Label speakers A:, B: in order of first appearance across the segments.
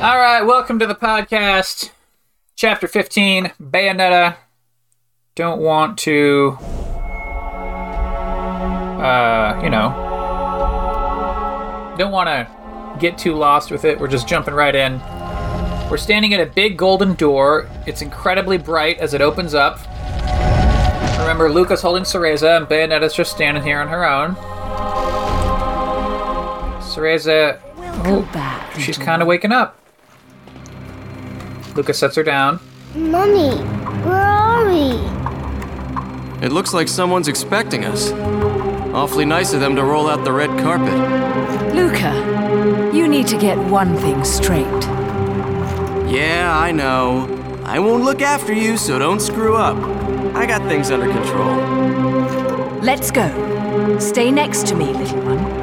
A: All right, welcome to the podcast. Chapter 15 Bayonetta. Don't want to, uh, you know, don't want to get too lost with it. We're just jumping right in. We're standing at a big golden door. It's incredibly bright as it opens up. Remember, Luka's holding Cereza, and Bayonetta's just standing here on her own. Cereza, Oh,
B: back.
A: she's kind of waking up. Luka sets her down.
C: Mummy, where are we?
D: It looks like someone's expecting us. Awfully nice of them to roll out the red carpet.
B: Luka, you need to get one thing straight.
D: Yeah, I know. I won't look after you, so don't screw up. I got things under control.
B: Let's go. Stay next to me, little one.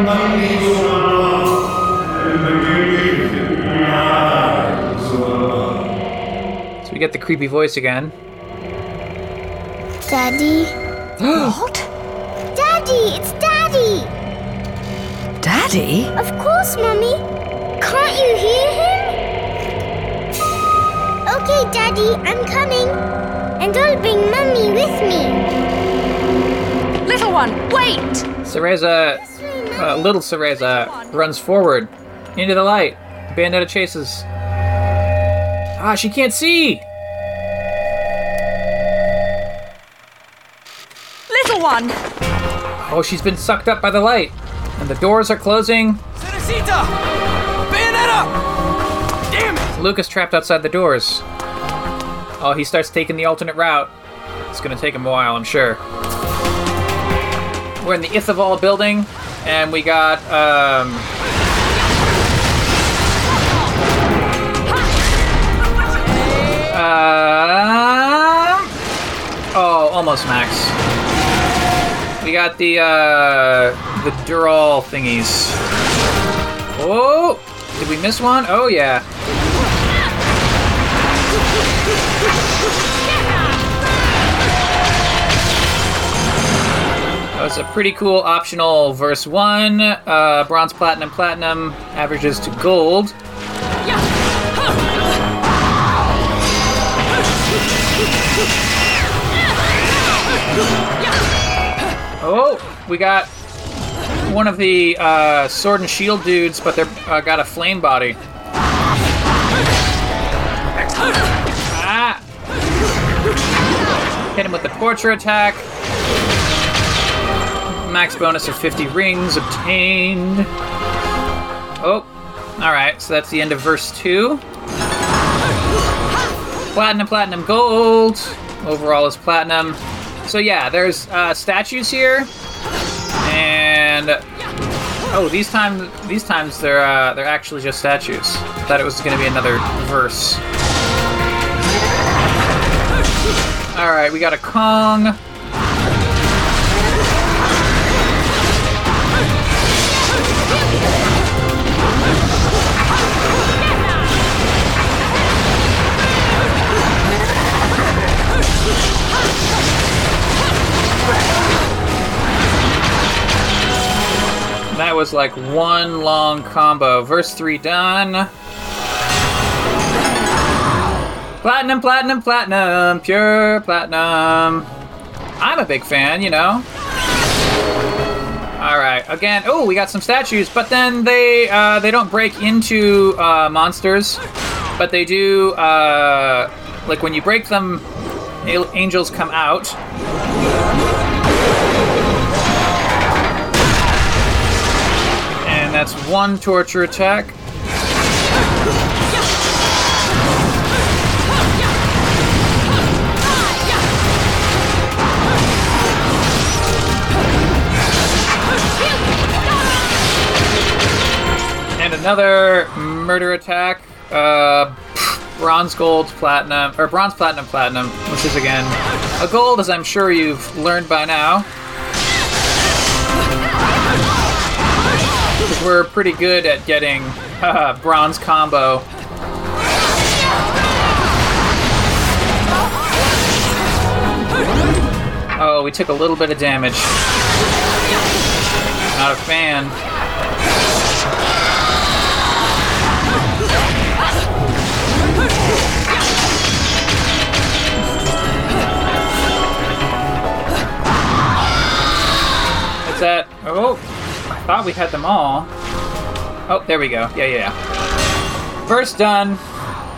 A: So we get the creepy voice again.
C: Daddy?
B: What?
C: Daddy, it's Daddy!
B: Daddy?
C: Of course, Mummy. Can't you hear him? Okay, Daddy, I'm coming. And I'll bring Mummy with me.
B: Little one, wait!
A: Cereza, uh, little Cereza, runs forward into the light. Bayonetta chases. Ah, she can't see!
B: Little one!
A: Oh, she's been sucked up by the light. And the doors are closing.
D: Cerecita! Bayonetta! Damn it!
A: Luka's trapped outside the doors. Oh, he starts taking the alternate route. It's gonna take him a while, I'm sure. We're in the Ithavoll building, and we got, um. Um. Oh, almost max. We got the, uh. The Dural thingies. Oh! Did we miss one? Oh, yeah. That was a pretty cool optional verse one. Uh, bronze, platinum, platinum averages to gold. Oh, we got one of the uh, sword and shield dudes, but they're uh, got a flame body. Ah! Hit him with the torture attack. Max bonus of 50 rings obtained. Oh, alright, so that's the end of verse 2. Platinum, platinum, gold. Overall is platinum. So yeah, there's uh, statues here, and oh, these times these times they're uh, they're actually just statues. Thought it was to be another verse. All right, we got a Kong. Was like one long combo. Verse 3 done. Platinum, platinum, platinum, pure platinum. I'm a big fan, you know. All right, again. Oh, we got some statues, but then they uh, they don't break into uh, monsters, but they do. Uh, like when you break them, angels come out. One torture attack. And another murder attack. Uh, bronze, gold, platinum, or bronze, platinum, platinum, which is again a gold, as I'm sure you've learned by now. We're pretty good at getting bronze combo. Oh, we took a little bit of damage. Not a fan. What's that? Oh, thought we had them all. Oh, there we go. Yeah, yeah, yeah. Verse done.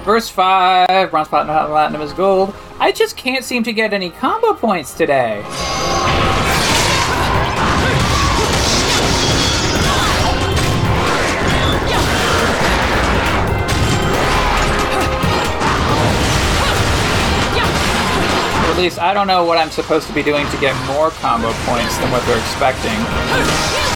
A: Verse 5. Bronze, platinum, platinum is gold. I just can't seem to get any combo points today. At least I don't know what I'm supposed to be doing to get more combo points than what they're expecting.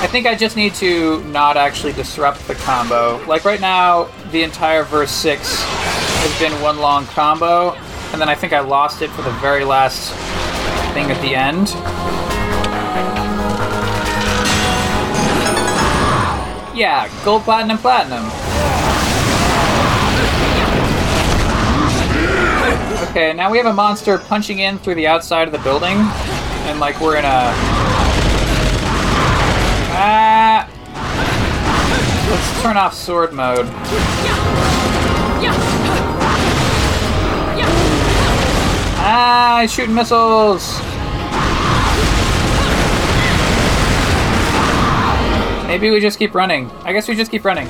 A: I think I just need to not actually disrupt the combo. Like right now, the entire verse 6 has been one long combo, and then I think I lost it for the very last thing at the end. Yeah, gold, platinum, platinum. Okay, now we have a monster punching in through the outside of the building, and like we're in a Ah! Let's turn off sword mode. Ah, he's shooting missiles! Maybe we just keep running. I guess we just keep running.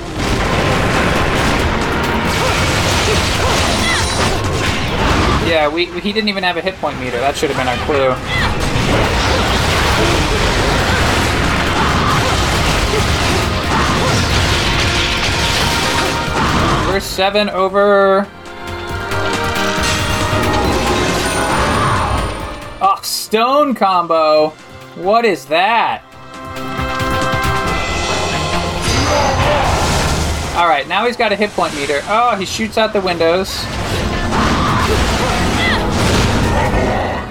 A: Yeah, we, he didn't even have a hit point meter. That should have been our clue. 7 over. Oh, stone combo. What is that? Alright, now he's got a hit point meter. Oh, he shoots out the windows.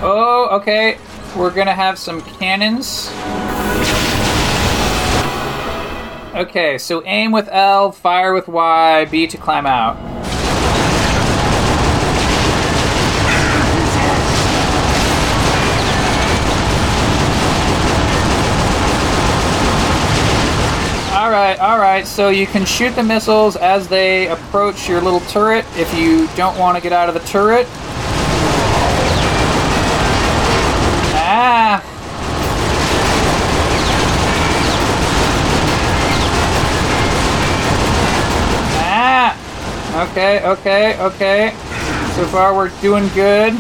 A: Oh, okay. We're gonna have some cannons. Okay, so aim with L, fire with Y, B to climb out. Alright, alright, so you can shoot the missiles as they approach your little turret if you don't want to get out of the turret. Okay, okay, okay. So far we're doing good.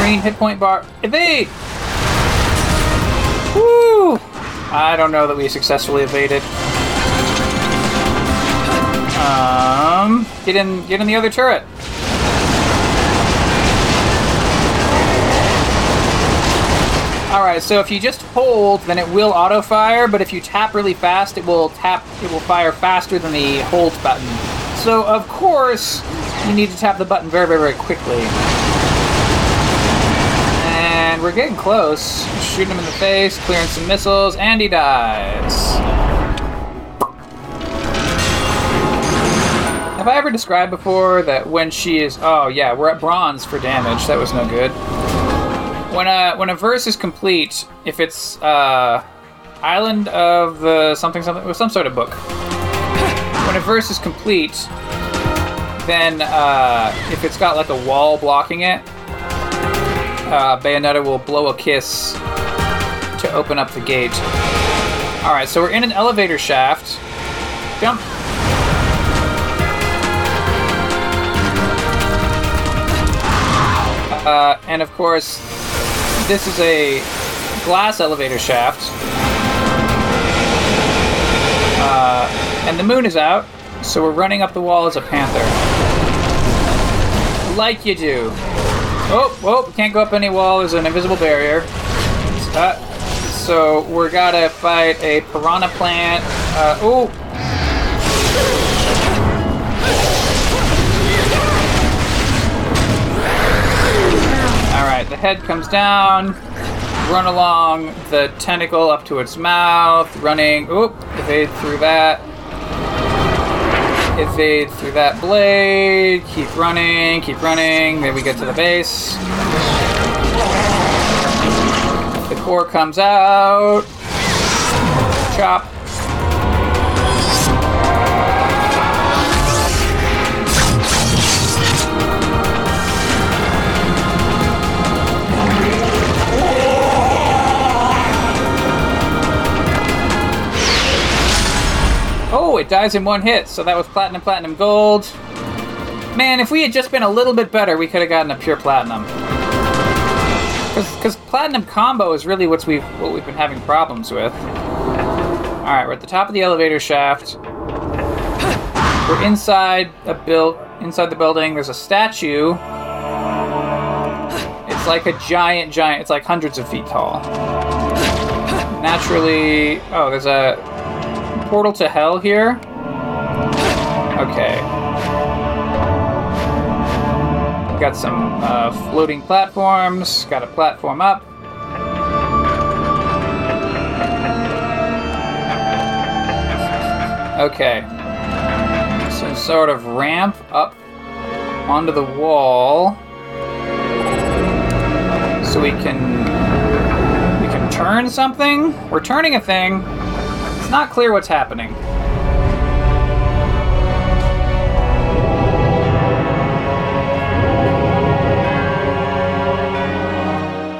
A: Green hit point bar. Evade! Woo! I don't know that we successfully evaded. Um, get in, get in the other turret. All right, so if you just hold, then it will auto fire. But if you tap really fast, it will tap. It will fire faster than the hold button. So of course, you need to tap the button very, very, very quickly. And we're getting close. Shooting him in the face, clearing some missiles, and he dies. Have I ever described before that when she is? Oh yeah, we're at bronze for damage. That was no good. When a when a verse is complete, if it's uh, Island of the something something with some sort of book. When a verse is complete, then uh, if it's got like a wall blocking it, uh, Bayonetta will blow a kiss to open up the gate. All right, so we're in an elevator shaft. Jump. Uh, and of course, this is a glass elevator shaft. Uh, and the moon is out, so we're running up the wall as a panther. Like you do. Oh, oh, can't go up any wall. There's an invisible barrier. Uh, so we're gotta fight a piranha plant. Uh, oh. The head comes down. run along the tentacle up to its mouth, running. Oop, evade through that. Evade through that blade. Keep running, keep running. Then we get to the base. The core comes out. Chop. Oh, it dies in one hit, so that was platinum, platinum, gold. Man, if we had just been a little bit better, we could have gotten a pure platinum. Because platinum combo is really what's we've what we've been having problems with. All right, we're at the top of the elevator shaft. We're inside a build inside the building. There's a statue. It's like a giant, giant. It's like hundreds of feet tall. Naturally, oh, there's a portal to hell here. Okay. Got some uh, floating platforms. Got a platform up. Okay. Some sort of ramp up onto the wall. So we can we can turn something. We're turning a thing. It's not clear what's happening.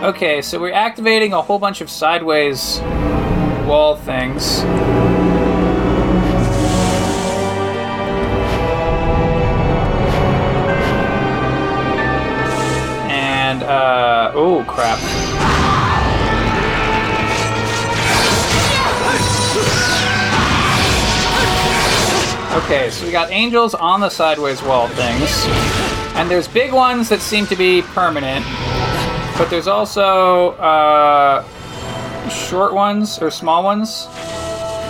A: Okay, so we're activating a whole bunch of sideways wall things. And, uh, oh crap. Okay, so we got angels on the sideways wall things. And there's big ones that seem to be permanent. But there's also uh, short ones or small ones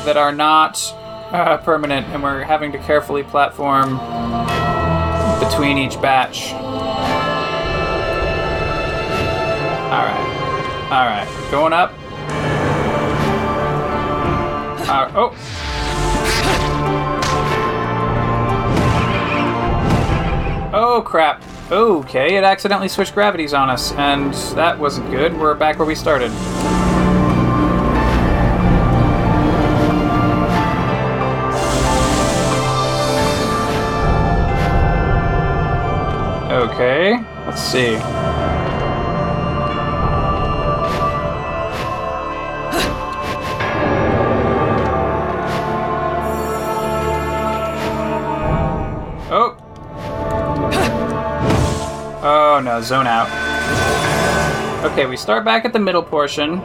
A: that are not uh, permanent, and we're having to carefully platform between each batch. Alright. Alright. Going up. Uh, oh. Oh crap. Okay, it accidentally switched gravities on us, and that wasn't good. We're back where we started. Okay, let's see. Oh no, zone out. Okay, we start back at the middle portion.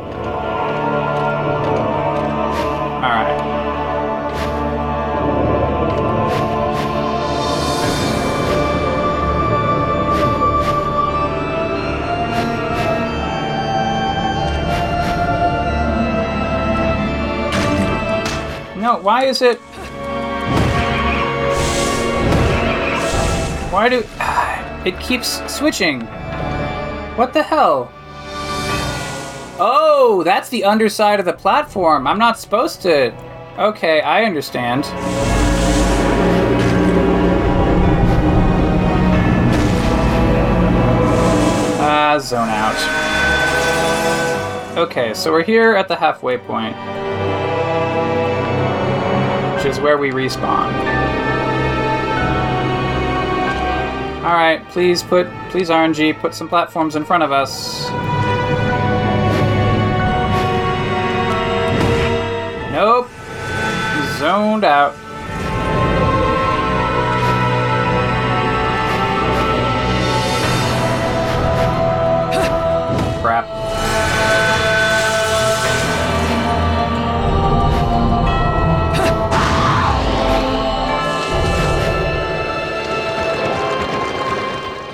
A: Alright. No, why is it. Why do. It keeps switching. What the hell? Oh, that's the underside of the platform. I'm not supposed to. Okay, I understand. Ah, zone out. Okay, so we're here at the halfway point, which is where we respawn. All right, please put, please RNG, put some platforms in front of us. Nope. Zoned out.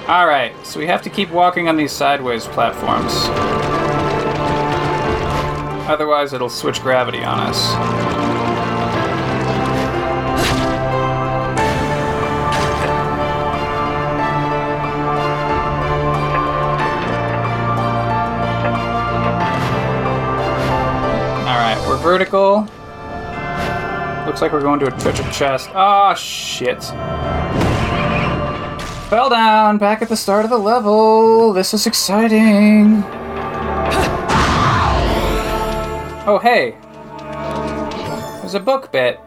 A: Alright, so we have to keep walking on these sideways platforms. Otherwise, it'll switch gravity on us. We're vertical. Looks like we're going to a treasure chest. Ah, shit. Fell down, back at the start of the level. This is exciting. Oh, hey. There's a book bit.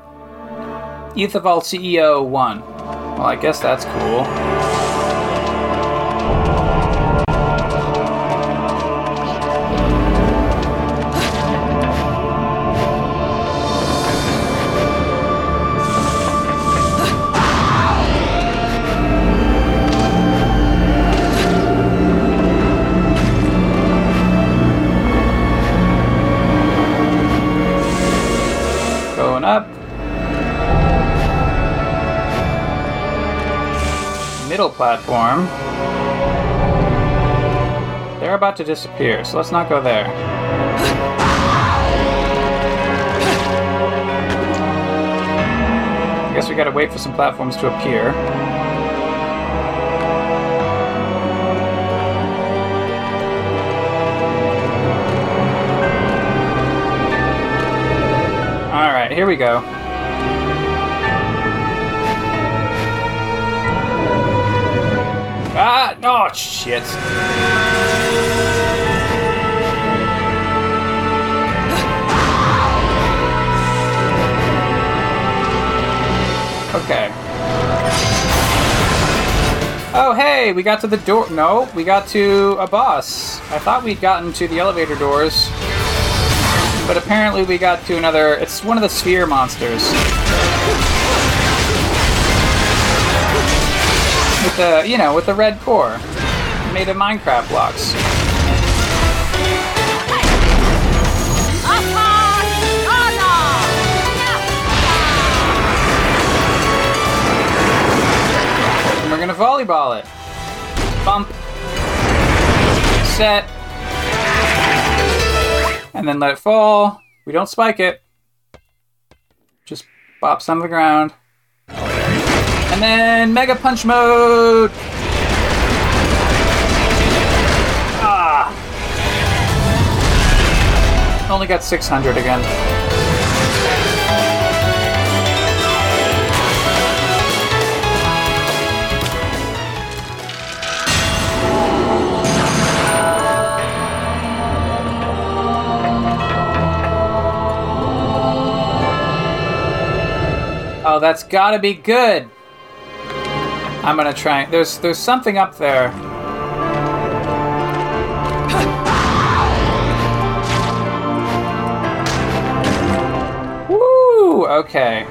A: Ithavoll CEO 1. Well, I guess that's cool. Up. Middle platform. They're about to disappear, so let's not go there. I guess we gotta wait for some platforms to appear. Here we go. Ah, oh shit. Okay. Oh, hey, we got to the door. No, we got to a boss. I thought we'd gotten to the elevator doors. But apparently we got to another. It's one of the sphere monsters. With the, you know, with the red core. Made of Minecraft blocks. We're gonna volleyball it. Bump. Set. And then let it fall. We don't spike it. Just bops on the ground. And then Mega Punch mode! Ah! Only got 600 again. Oh, that's gotta be good. I'm gonna try. There's there's something up there. Woo! Okay.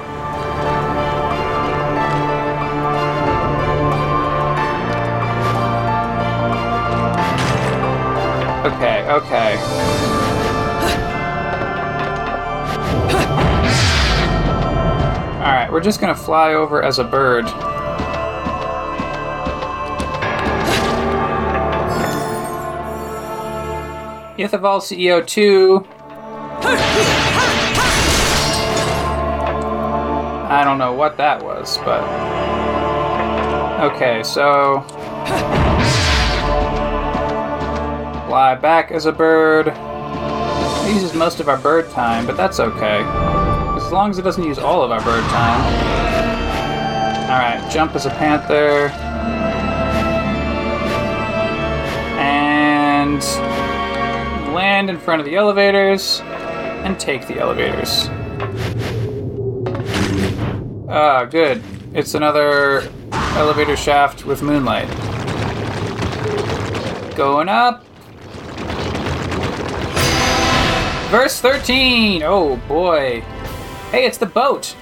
A: Okay, okay. Alright, we're just gonna fly over as a bird. Ithavoll CEO 2. I don't know what that was, but. Okay, so. Fly back as a bird. Uses most of our bird time, but that's okay. As long as it doesn't use all of our bird time. Alright, jump as a panther. And land in front of the elevators and take the elevators. Ah, good. It's another elevator shaft with moonlight. Going up. Verse 13! Oh boy. Hey, it's the boat!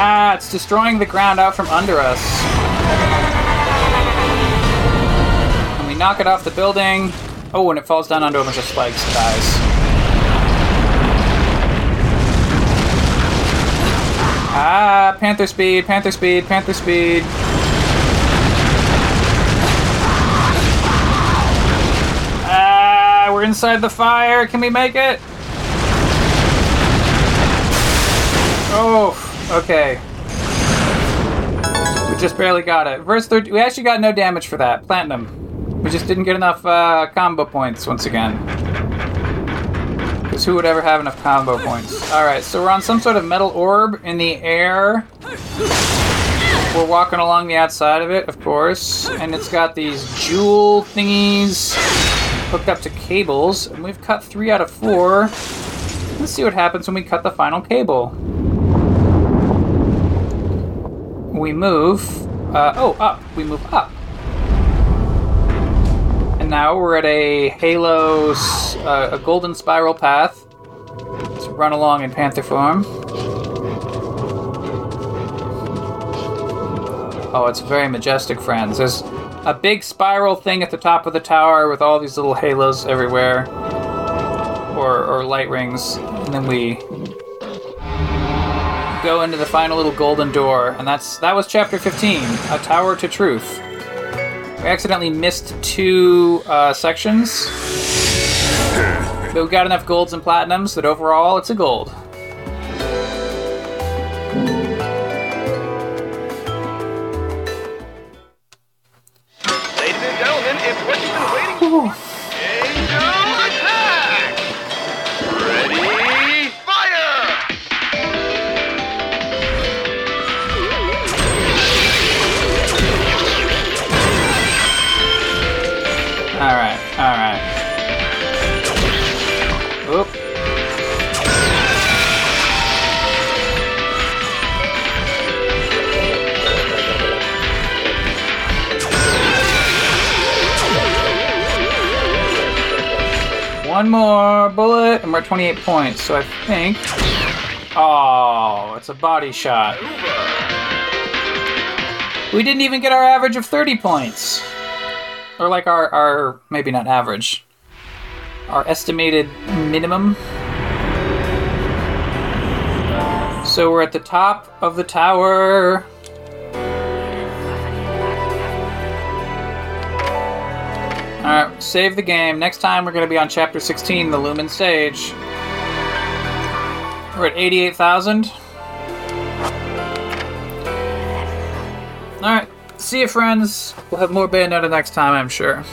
A: Ah, it's destroying the ground out from under us. Knock it off the building. Oh, and it falls down onto a bunch of spikes and dies. Ah, Panther speed, Panther speed, Panther speed. Ah, we're inside the fire. Can we make it? Oh, okay. We just barely got it. Verse 30, we actually got no damage for that. Platinum. We just didn't get enough uh, combo points once again. Because who would ever have enough combo points? Alright, so we're on some sort of metal orb in the air. We're walking along the outside of it, of course. And it's got these jewel thingies hooked up to cables. And we've cut three out of four. Let's see what happens when we cut the final cable. We move. Uh, oh, up. We move up. Now we're at a halo, uh, a golden spiral path. Let's run along in panther form. Oh, it's very majestic, friends. There's a big spiral thing at the top of the tower with all these little halos everywhere, or, or light rings, and then we go into the final little golden door, and that's that was chapter 15, a tower to truth. Accidentally missed two uh, sections, but we got enough golds and platinums that overall it's a gold.
E: Ladies and gentlemen, it's what you've been waiting for.
A: One more bullet, and we're at 28 points. So I think. Oh, it's a body shot. We didn't even get our average of 30 points or like our our maybe not average our estimated minimum so we're at the top of the tower save the game. Next time we're going to be on chapter 16, the Lumen Stage. We're at 88,000. Alright, see you friends. We'll have more Bayonetta next time, I'm sure.